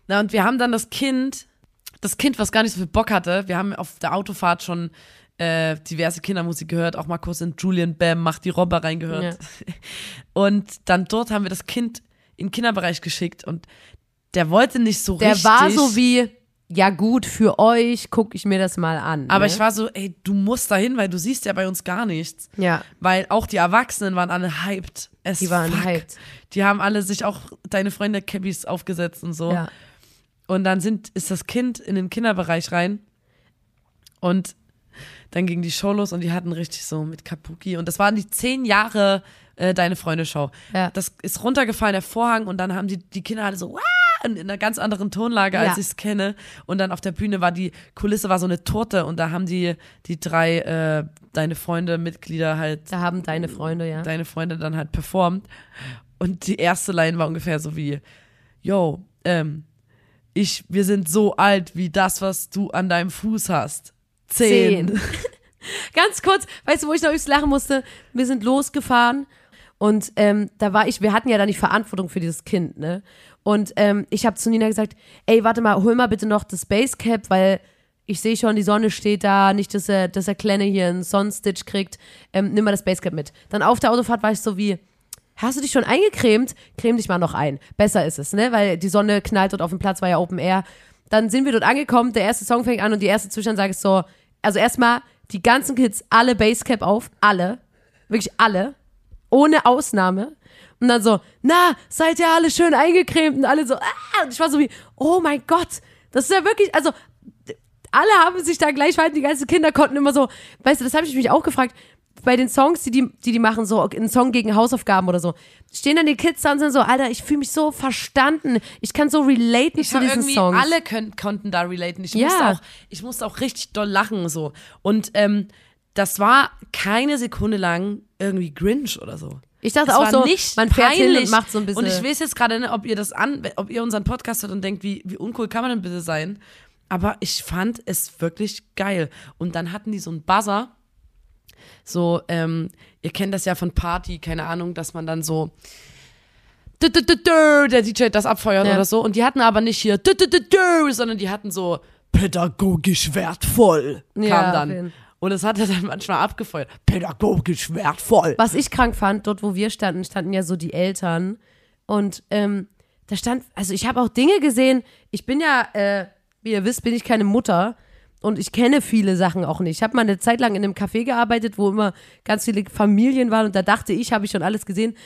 Na, und wir haben dann das Kind, das Kind, was gar nicht so viel Bock hatte, wir haben auf der Autofahrt schon äh, diverse Kindermusik gehört, auch mal kurz in Julian Bam, macht die Robber reingehört. Und dann dort haben wir das Kind in den Kinderbereich geschickt und der wollte nicht so Der richtig. war so wie, ja gut, für euch gucke ich mir das mal an. Aber ne? ich war so, ey, du musst da hin, weil du siehst ja bei uns gar nichts. Ja. Weil auch die Erwachsenen waren alle hyped. Es Die waren fuck. hyped. Die haben alle sich auch deine Freunde Cabbies aufgesetzt und so. Ja. Und dann sind, ist das Kind in den Kinderbereich rein und dann ging die Show los und die hatten richtig so mit Kapuki und das waren die zehn Jahre äh, Deine Freunde Show. Ja. Das ist runtergefallen, der Vorhang und dann haben die, die Kinder alle so, Wah! In einer ganz anderen Tonlage, als Ja. ich es kenne. Und dann auf der Bühne war die Kulisse war so eine Torte und da haben die, die drei äh, Deine Freunde, Mitglieder halt Da haben deine Freunde, ja. deine Freunde dann halt performt. Und die erste Line war ungefähr so wie, yo, ähm, ich, wir sind so alt wie das, was du an deinem Fuß hast. Zehn. Zehn. Ganz kurz, weißt du, wo ich noch übelst lachen musste? Wir sind losgefahren und ähm, da war ich, wir hatten ja dann die Verantwortung für dieses Kind, ne? Und ähm, ich habe zu Nina gesagt, ey, warte mal, hol mal bitte noch das Basecap, weil ich sehe schon, die Sonne steht da, nicht, dass er, dass er Kleine hier einen Sonnenstitch kriegt. Ähm, nimm mal das Basecap mit. Dann auf der Autofahrt war ich so wie, hast du dich schon eingecremt? Creme dich mal noch ein. Besser ist es, ne? Weil die Sonne knallt dort auf dem Platz, war ja Open Air. Dann sind wir dort angekommen, der erste Song fängt an und die erste Zwischensage ist so, also erstmal die ganzen Kids alle Basecap auf, alle, wirklich alle, ohne Ausnahme. Und dann so, na, seid ihr alle schön eingecremt und alle so, ah, und ich war so wie, oh mein Gott, das ist ja wirklich, also alle haben sich da gleich verhalten, die ganzen Kinder konnten immer so, weißt du, das habe ich mich auch gefragt, bei den Songs, die die, die, die machen, so ein Song gegen Hausaufgaben oder so, stehen dann die Kids da und sind so, Alter, ich fühle mich so verstanden, ich kann so relaten Ich zu diesen irgendwie, Songs. alle können, konnten da relaten. Ich, Ja. musste auch, ich musste auch richtig doll lachen so. Und ähm, das war keine Sekunde lang irgendwie Grinch oder so. Ich dachte Es auch so, nicht man fährt hin und macht so ein bisschen. Und ich weiß jetzt gerade, ne, ob ihr das an, ob ihr unseren Podcast hört und denkt, wie, wie uncool kann man denn bitte sein? Aber ich fand es wirklich geil. Und dann hatten die so einen Buzzer. So, ähm, ihr kennt das ja von Party, keine Ahnung, dass man dann so der DJ das abfeuert Ja. oder so. Und die hatten aber nicht hier sondern die hatten so pädagogisch wertvoll. Ja, kam auf dann. Und es hat er dann manchmal abgefeuert. Pädagogisch wertvoll. Was ich krank fand, dort wo wir standen, standen ja so die Eltern. Und ähm, da stand, also ich habe auch Dinge gesehen. Ich bin ja, äh, wie ihr wisst, bin ich keine Mutter. Und ich kenne viele Sachen auch nicht. Ich habe mal eine Zeit lang in einem Café gearbeitet, wo immer ganz viele Familien waren. Und da dachte ich, habe ich schon alles gesehen.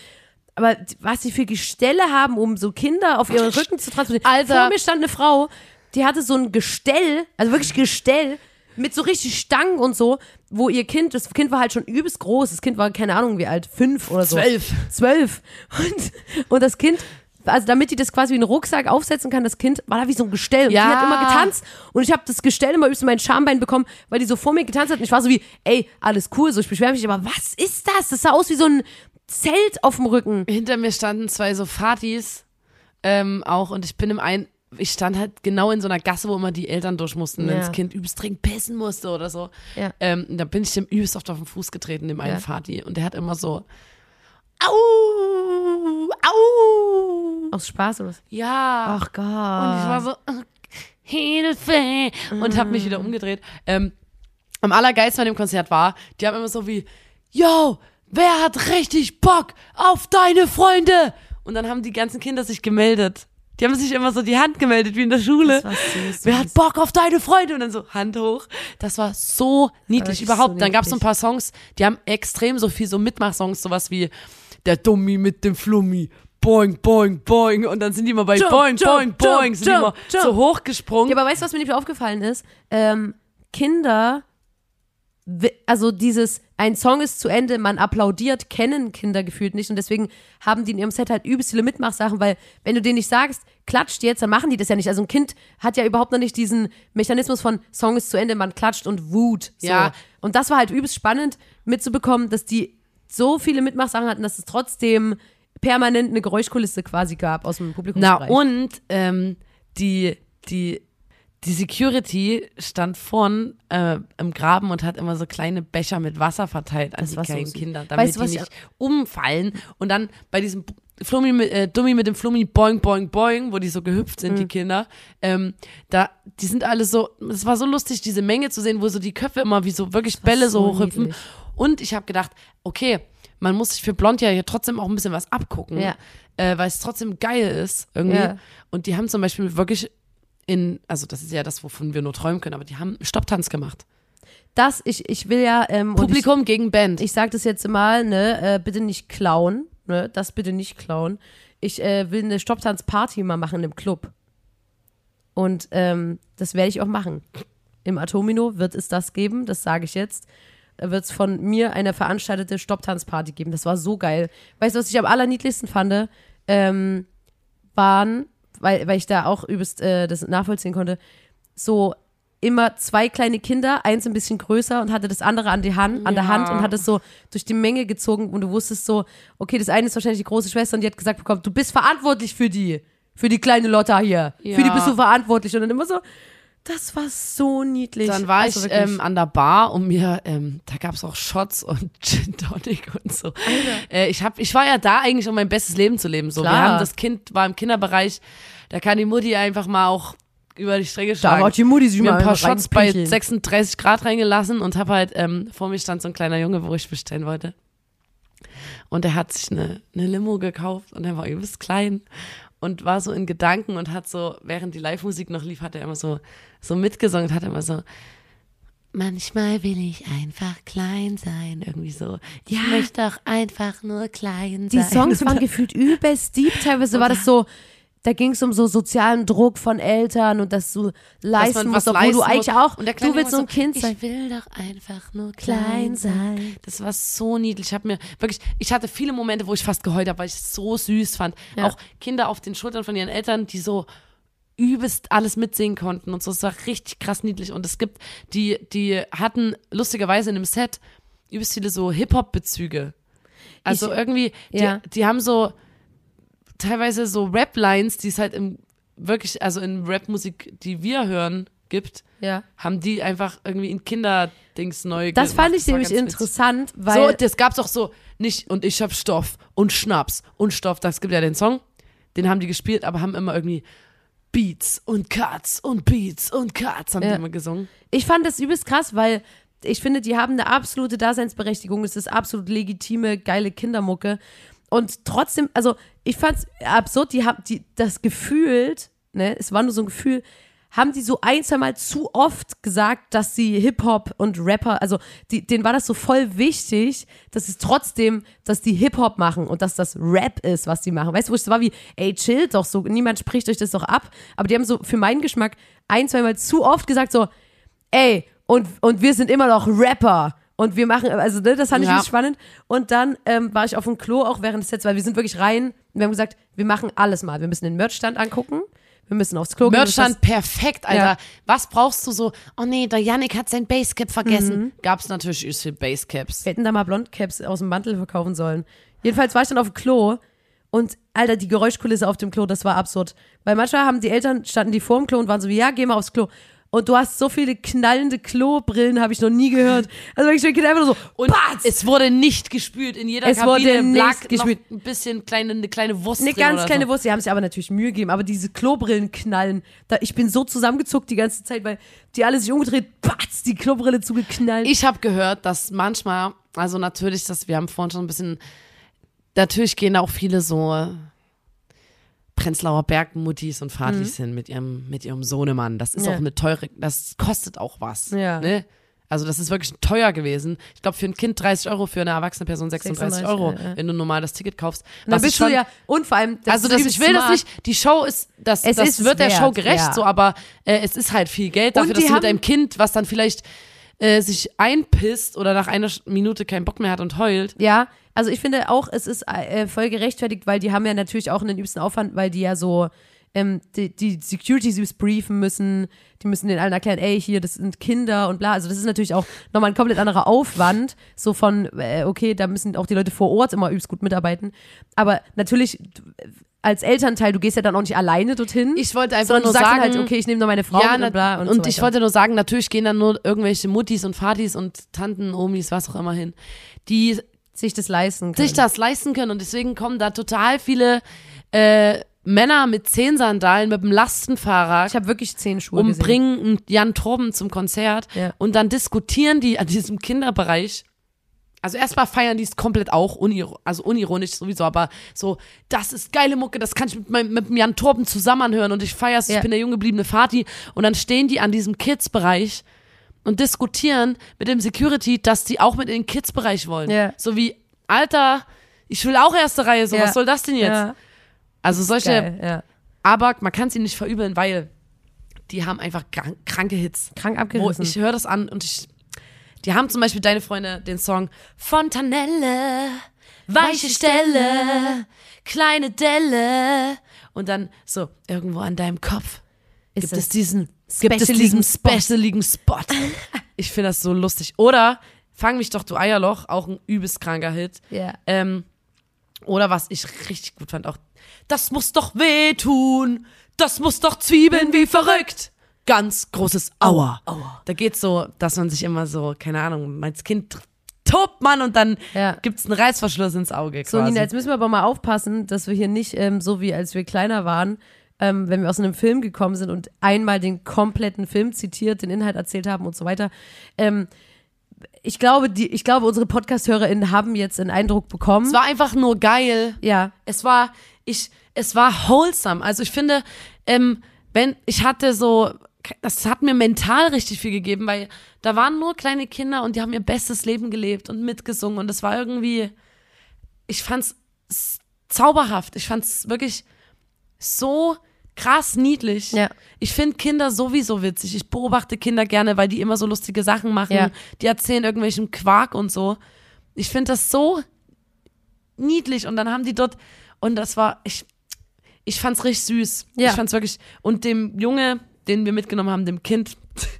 Aber was sie für Gestelle haben, um so Kinder auf ihren Rücken zu transportieren. Alter. Vor mir stand eine Frau, die hatte so ein Gestell, also wirklich Gestell, mit so richtig Stangen und so, wo ihr Kind, das Kind war halt schon übelst groß. Das Kind war, keine Ahnung, wie alt, fünf oder so. Zwölf. Zwölf. Und, und das Kind, also damit die das quasi wie einen Rucksack aufsetzen kann, das Kind war da wie so ein Gestell. Und Ja. die hat immer getanzt. Und ich habe das Gestell immer übelst in mein Schambein bekommen, weil die so vor mir getanzt hat. Und ich war so wie, ey, alles cool, so ich beschwere mich, aber was ist das? Das sah aus wie so ein Zelt auf dem Rücken. Hinter mir standen zwei so Fatis ähm, auch und ich bin im einen, ich stand halt genau in so einer Gasse, wo immer die Eltern durch mussten, wenn Ja. das Kind übelst dringend pissen musste oder so. Ja. Ähm, da bin ich dem übelst oft auf den Fuß getreten, dem einen Ja. Fati. Und der hat immer so, au, au, Aus Spaß oder was? ja. Ach Gott. Und ich war so, Hilfe. Und hab mich wieder umgedreht. Ähm, am allergeilsten bei dem Konzert war, die haben immer so wie, yo, wer hat richtig Bock auf deine Freunde? Und dann haben die ganzen Kinder sich gemeldet. Die haben sich immer so die Hand gemeldet, wie in der Schule. Süß. Wer hat Bock auf deine Freunde? Und dann so Hand hoch. Das war so niedlich überhaupt. so dann gab es so ein paar Songs, die haben extrem so viel so Mitmachsongs, sowas wie Der Dummi mit dem Flummi. Boing, boing, boing. Und dann sind die immer bei Jump, Boing, jump, boing, boing, jump, sind die immer so hochgesprungen. Ja, aber weißt du, was mir nicht aufgefallen ist? Ähm, Kinder also dieses, ein Song ist zu Ende, man applaudiert, kennen Kinder gefühlt nicht und deswegen haben die in ihrem Set halt übelst viele Mitmachsachen, weil wenn du denen nicht sagst, klatscht jetzt, dann machen die das ja nicht. Also ein Kind hat ja überhaupt noch nicht diesen Mechanismus von Song ist zu Ende, man klatscht und wut. So. Ja. Und das war halt übelst spannend mitzubekommen, dass die so viele Mitmachsachen hatten, dass es trotzdem permanent eine Geräuschkulisse quasi gab aus dem Publikum. Na und ähm, die, die, die Security stand vorn äh, im Graben und hat immer so kleine Becher mit Wasser verteilt an die war so kleinen süß. Kinder, damit Weißt die ich- nicht umfallen. Und dann bei diesem Flummi mit, äh, Dummi mit dem Flummi boing, boing, boing, wo die so gehüpft sind, Mhm. die Kinder, ähm, da, die sind alle so, es war so lustig, diese Menge zu sehen, wo so die Köpfe immer wie so wirklich Bälle so so hochhüpfen. niedlich. Und ich habe gedacht, okay, man muss sich für Blond ja hier trotzdem auch ein bisschen was abgucken, Ja. äh, weil es trotzdem geil ist irgendwie. Ja. Und die haben zum Beispiel wirklich in, also das ist ja das, wovon wir nur träumen können, aber die haben einen Stopptanz gemacht. Das, ich, ich will ja, ähm, und ich, Publikum gegen Band. ich sag das jetzt mal, ne, äh, bitte nicht klauen, ne, das bitte nicht klauen. Ich äh, will eine Stopptanzparty mal machen im Club. Und ähm, das werde ich auch machen. Im Atomino wird es das geben, das sage ich jetzt. Da wird es von mir eine veranstaltete Stopptanzparty geben. Das war so geil. Weißt du, was ich am allerniedlichsten fand? Ähm, waren, weil, weil ich da auch übelst äh, das nachvollziehen konnte, so immer zwei kleine Kinder, eins ein bisschen größer und hatte das andere an, die Hand, an der Ja. Hand und hat es so durch die Menge gezogen und du wusstest so, okay, das eine ist wahrscheinlich die große Schwester und die hat gesagt bekommen, du bist verantwortlich für die, für die kleine Lotta hier. Für die Ja. bist du verantwortlich und dann immer so, das war so niedlich. Dann war Also ich ähm, an der Bar und mir, ähm, da gab's auch Shots und Gin Tonic und so. Äh, ich, hab, ich war ja da eigentlich, um mein bestes Leben zu leben. So, wir haben das Kind war im Kinderbereich, da kann die Mutti einfach mal auch über die Strecke da schlagen. war die Mutti sich mir mal ein paar Shots bei reinpicheln. 36 Grad reingelassen und hab halt, ähm, vor mir stand so ein kleiner Junge, wo ich bestellen wollte. Und er hat sich eine, eine Limo gekauft und er war übelst klein und war so in Gedanken und hat so, während die Live-Musik noch lief, hat er immer so, so mitgesungen und hat immer so, manchmal will ich einfach klein sein, irgendwie so. Ich Ja. möchte doch einfach nur klein Die sein. Songs waren gefühlt übelst deep. Teilweise war das so, da ging es um so sozialen Druck von Eltern und dass du leisten musst, obwohl leisten du eigentlich auch, Und der du willst so ein Kind sein. Ich will doch einfach nur Klein sein. sein. Das war so niedlich. Ich habe mir wirklich, ich hatte viele Momente, wo ich fast geheult habe, weil ich es so süß fand. Ja. Auch Kinder auf den Schultern von ihren Eltern, die so übelst alles mitsingen konnten und so. Es war richtig krass niedlich. Und es gibt, die, die hatten lustigerweise in dem Set übelst viele so Hip-Hop-Bezüge. Also Ich- irgendwie, die, ja. die haben so teilweise so Rap-Lines, die es halt im wirklich, also in Rap-Musik, die wir hören, gibt, Ja. haben die einfach irgendwie in Kinderdings neu Das gemacht. fand ich war nämlich ganz witzig. interessant, weil So, das gab's auch so, nicht und ich hab Stoff und Schnaps und Stoff, das gibt ja den Song, den haben die gespielt, aber haben immer irgendwie Beats und Cuts und Beats und Cuts haben Ja. die immer gesungen. ich fand das übelst krass, weil ich finde, die haben eine absolute Daseinsberechtigung. Es ist absolut legitime, geile Kindermucke. Und trotzdem, also ich fand's absurd, die haben die das gefühlt, ne, es war nur so ein Gefühl, haben die so ein, zwei Mal zu oft gesagt, dass sie Hip-Hop und Rapper, also die, denen war das so voll wichtig, dass es trotzdem, dass die Hip-Hop machen und dass das Rap ist, was die machen. Weißt du, wo ich so war wie, ey, chillt doch so, niemand spricht euch das doch ab. Aber die haben so für meinen Geschmack ein, zwei Mal zu oft gesagt so, ey, und, und wir sind immer noch Rapper. Und wir machen, also ne, das fand ich Ja. spannend. Und dann ähm, war ich auf dem Klo auch während des Sets, weil wir sind wirklich rein. Und wir haben gesagt, wir machen alles mal. Wir müssen den Merchstand angucken. Wir müssen aufs Klo gehen. Merchstand perfekt, Alter. Ja. Was brauchst du so? Oh nee, der Yannick hat sein Basecap vergessen. Gab's natürlich übelst viel Basecaps. Wir hätten da mal Blondcaps aus dem Mantel verkaufen sollen. Jedenfalls war ich dann auf dem Klo und Alter, die Geräuschkulisse auf dem Klo, das war absurd. Weil manchmal haben die Eltern, standen die vor dem Klo und waren so wie, ja, geh mal aufs Klo. Und du hast so viele knallende Klobrillen, habe ich noch nie gehört. Also ich denke einfach nur so, Und Batz! es wurde nicht gespült. In jeder Es wurde Kabine nicht lag gespült. ein bisschen kleine, eine kleine Wurst Eine ganz kleine so. Wurst, die haben sich aber natürlich Mühe gegeben, aber diese Klobrillen knallen, da, ich bin so zusammengezuckt die ganze Zeit, weil die alle sich umgedreht, batz, die Klobrille zugeknallt. Ich habe gehört, dass manchmal, also natürlich, dass wir haben vorhin schon ein bisschen, natürlich gehen auch viele so Prenzlauer Bergmuttis und Vatis hin mit ihrem, mit ihrem Sohnemann. Das ist Mhm. Ja. auch eine teure, das kostet auch was. Ja. Ne? Also das ist wirklich teuer gewesen. Ich glaube für ein Kind 30 Euro, für eine erwachsene Person 36, 36, Euro, ja, ja. wenn du normal das Ticket kaufst. Und dann bist du schon- ja, und vor allem, das also das, ich will das smart. nicht, die Show ist, das, Es das ist wird der wert, Show gerecht, ja. so, aber äh, es ist halt viel Geld dafür, dass du mit deinem Kind, was dann vielleicht äh, sich einpisst oder nach einer Minute keinen Bock mehr hat und heult. Ja, also ich finde auch, es ist äh, voll gerechtfertigt, weil die haben ja natürlich auch einen übsten Aufwand, weil die ja so ähm, die, die Security briefen müssen, die müssen den allen erklären, ey, hier, das sind Kinder und bla. Also das ist natürlich auch nochmal ein komplett anderer Aufwand, so von, äh, okay, da müssen auch die Leute vor Ort immer übelst gut mitarbeiten. Aber natürlich als Elternteil, du gehst ja dann auch nicht alleine dorthin. Ich wollte einfach nur sagst sagen, halt, okay, ich nehme nur meine Frau ja, und bla. Und, und so ich wollte nur sagen, natürlich gehen dann nur irgendwelche Muttis und Vatis und Tanten, Omis, was auch immer hin, die sich das leisten können. sich das leisten können und deswegen kommen da total viele äh, Männer mit Zehensandalen mit dem Lastenfahrrad ich habe wirklich zehn Schuhe und gesehen. bringen Jan Torben zum Konzert Ja. und dann diskutieren die an diesem Kinderbereich. Also erstmal feiern die es komplett auch, unir also unironisch sowieso, aber so, das ist geile Mucke, das kann ich mit, meinem, mit Jan Torben zusammen anhören und ich feier's, Ja. ich bin der jung gebliebene Vati und dann stehen die an diesem Kids-Bereich und diskutieren mit dem Security, dass die auch mit in den Kids-Bereich wollen. Ja. So wie, Alter, ich will auch erste Reihe, so, Ja. was soll das denn jetzt? Also solche, geil, aber man kann sie nicht verübeln, weil die haben einfach krank, kranke Hits. Krank Wo abgerissen. ich höre das an und ich. Die haben zum Beispiel deine Freunde den Song Fontanelle, weiche Stelle, kleine Delle. Und dann so, irgendwo an deinem Kopf Ist gibt es diesen, gibt es specialigen diesen Spot. specialigen Spot. ich finde das so lustig. Oder Fang mich doch, du Eierloch, auch ein übelst kranker Hit. Ja. Ähm, oder was ich richtig gut fand, auch, das muss doch wehtun, das muss doch zwiebeln wie verrückt. Ganz großes Aua. Aua. Da geht's so, dass man sich immer so, keine Ahnung, als Kind tobt man und dann Ja. gibt's einen Reißverschluss ins Auge So, quasi. Nina, jetzt müssen wir aber mal aufpassen, dass wir hier nicht ähm, so wie als wir kleiner waren, ähm, wenn wir aus einem Film gekommen sind und einmal den kompletten Film zitiert, den Inhalt erzählt haben und so weiter. Ähm, ich glaube, die, ich glaube, unsere Podcast-HörerInnen haben jetzt einen Eindruck bekommen. es war einfach nur geil. ja, Es war, ich, es war wholesome. Also ich finde, ähm, wenn, ich hatte so, das hat mir mental richtig viel gegeben, weil da waren nur kleine Kinder und die haben ihr bestes Leben gelebt und mitgesungen und es war irgendwie, ich fand's zauberhaft. Ich fand's wirklich so krass niedlich. Ja. Ich finde Kinder sowieso witzig. Ich beobachte Kinder gerne, weil die immer so lustige Sachen machen. Ja. Die erzählen irgendwelchen Quark und so. Ich finde das so niedlich und dann haben die dort und das war ich ich fand's richtig süß. Ja. Ich fand's wirklich und dem Junge, den wir mitgenommen haben, dem Kind,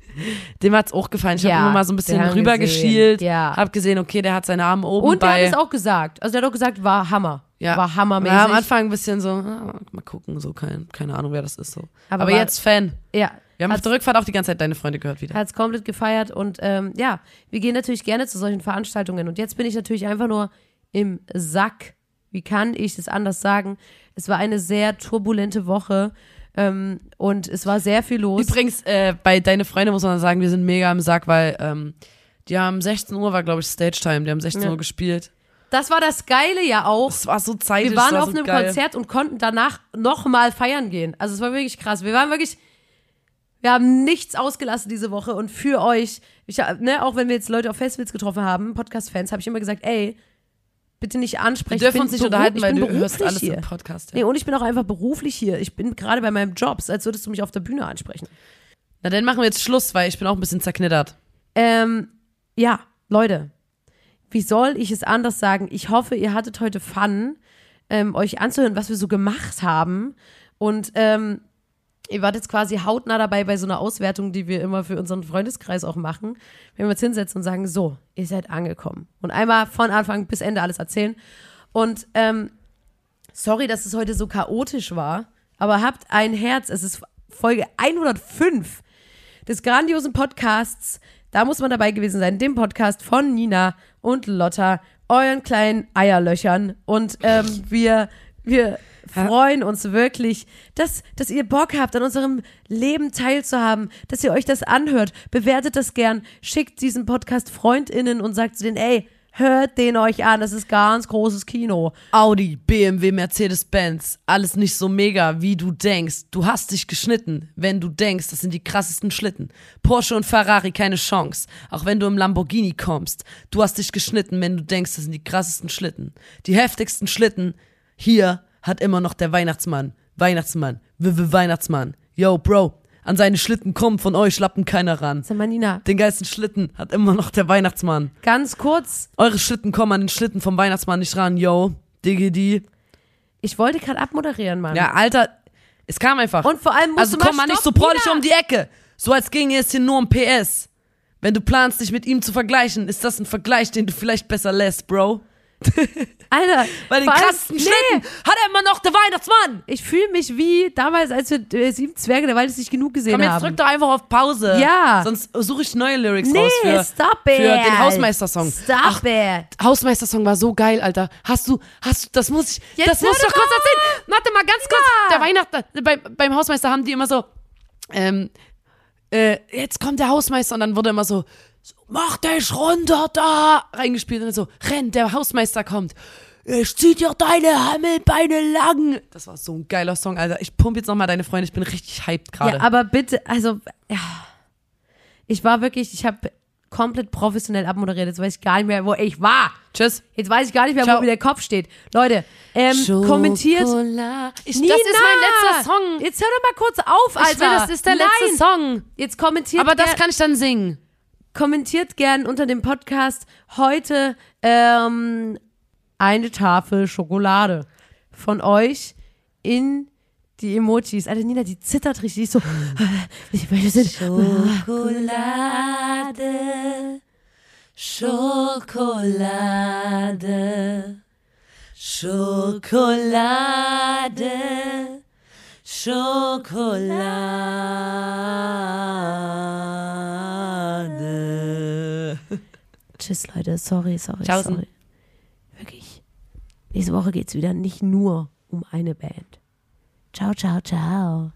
dem hat's auch gefallen. Ich Ja, habe immer mal so ein bisschen rübergeschielt, gesehen. Ja. hab gesehen, okay, der hat seine Arme oben und der bei hat es auch gesagt. Also der hat auch gesagt, war Hammer. ja. War hammermäßig. Ja, am Anfang ein bisschen so, ah, mal gucken, so kein, keine Ahnung, wer das ist so. Aber Aber, war- jetzt Fan. ja. Wir haben auf der Rückfahrt auch die ganze Zeit deine Freunde gehört wieder. hat es komplett gefeiert und ähm, ja, wir gehen natürlich gerne zu solchen Veranstaltungen und jetzt bin ich natürlich einfach nur im Sack. Wie kann ich es anders sagen? Es war eine sehr turbulente Woche ähm, und es war sehr viel los. Übrigens, äh, bei deine Freunde muss man sagen, wir sind mega im Sack, weil ähm, die haben 16 Uhr war, glaube ich, Stage Time, die haben 16 Ja. Uhr gespielt. Das war das Geile ja auch. Es war so zeitig. Wir waren auf so einem geil. Konzert und konnten danach nochmal feiern gehen. Also es war wirklich krass. Wir waren wirklich, wir haben nichts ausgelassen diese Woche und für euch, ich, ne, auch wenn wir jetzt Leute auf Festivals getroffen haben, Podcast-Fans, habe ich immer gesagt, ey, bitte nicht ansprechen. Wir dürfen Ich uns bin nicht unterhalten, weil du hörst alles hier. im Podcast. Ja. Nee, und ich bin auch einfach beruflich hier. Ich bin gerade bei meinem Job, als würdest du mich auf der Bühne ansprechen. Na, dann machen wir jetzt Schluss, weil ich bin auch ein bisschen zerknittert. Ähm, ja, Leute, wie soll ich es anders sagen? Ich hoffe, ihr hattet heute Fun, ähm, euch anzuhören, was wir so gemacht haben. Und ähm, ihr wart jetzt quasi hautnah dabei bei so einer Auswertung, die wir immer für unseren Freundeskreis auch machen. Wenn wir uns hinsetzen und sagen, so, ihr seid angekommen. Und einmal von Anfang bis Ende alles erzählen. Und ähm, sorry, dass es heute so chaotisch war, aber habt ein Herz. Es ist Folge 105 des grandiosen Podcasts. Da muss man dabei gewesen sein, dem Podcast von Nina und Lotta, euren kleinen Eierlöchern. Und ähm, wir, wir freuen uns wirklich, dass, dass ihr Bock habt, an unserem Leben teilzuhaben, dass ihr euch das anhört. Bewertet das gern, schickt diesen Podcast FreundInnen und sagt zu denen, ey, hört den euch an, das ist ganz großes Kino. Audi, BMW, Mercedes-Benz, alles nicht so mega, wie du denkst. Du hast dich geschnitten, wenn du denkst, das sind die krassesten Schlitten. Porsche und Ferrari keine Chance, auch wenn du im Lamborghini kommst. Du hast dich geschnitten, wenn du denkst, das sind die krassesten Schlitten. Die heftigsten Schlitten. Hier hat immer noch der Weihnachtsmann. Weihnachtsmann. W -w Weihnachtsmann. Yo, Bro. An seine Schlitten kommt von euch Lappen keiner ran. Sag mal, Nina, Den geilsten Schlitten hat immer noch der Weihnachtsmann. ganz kurz. Eure Schlitten kommen an den Schlitten vom Weihnachtsmann nicht ran, yo. Diggity. Ich wollte gerade abmoderieren, Mann. Ja, Alter, es kam einfach. Und vor allem musst also du mal komm mal nicht so prollig um die Ecke. So als ginge es hier nur um PS. Wenn du planst, dich mit ihm zu vergleichen, ist das ein Vergleich, den du vielleicht besser lässt, Bro. Alter, Bei den allem- krassesten nee, Schlitten hat er immer noch der Weihnachtsmann. Ich fühle mich wie damals, als wir äh, Sieben Zwerge der Wald nicht genug gesehen Komm, jetzt haben. drück doch einfach auf Pause. Ja. Sonst suche ich neue Lyrics nee, raus für, stop it. für den Hausmeistersong. Stop Ach, it. Hausmeistersong war so geil, Alter. Hast du, hast du, das muss ich, Jetzt das muss ich doch kurz erzählen. Warte mal, ganz kurz. Ja. Der Weihnachten, bei, beim Hausmeister haben die immer so, ähm, äh, jetzt kommt der Hausmeister und dann wurde immer so, mach dich runter da, reingespielt und dann so, renn, der Hausmeister kommt. Ich zieh dir deine Hammelbeine lang. Das war so ein geiler Song, Alter. Ich pump jetzt nochmal deine Freunde, ich bin richtig hyped gerade. Ja, aber bitte, also, ja. Ich war wirklich, ich habe komplett professionell abmoderiert. Jetzt weiß ich gar nicht mehr, wo ich war. Tschüss. Jetzt weiß ich gar nicht mehr, Ciao. wo mir der Kopf steht. Leute, ähm, kommentiert. Ich, Nina! das ist mein letzter Song. Jetzt hör doch mal kurz auf, Alter. Ich will, das ist der Nein. letzte Song. Jetzt kommentiert Aber das kann ich dann singen. kommentiert gern unter dem Podcast heute ähm, eine Tafel Schokolade von euch in die Emojis. Alter, Nina, die zittert richtig. Die ist so. Wir sind Schokolade, Schokolade, Schokolade, Schokolade. Tschüss, Leute. Sorry, sorry, Tschaußen. sorry. Wirklich. Nächste Woche geht's wieder nicht nur um eine Band. Ciao, ciao, ciao.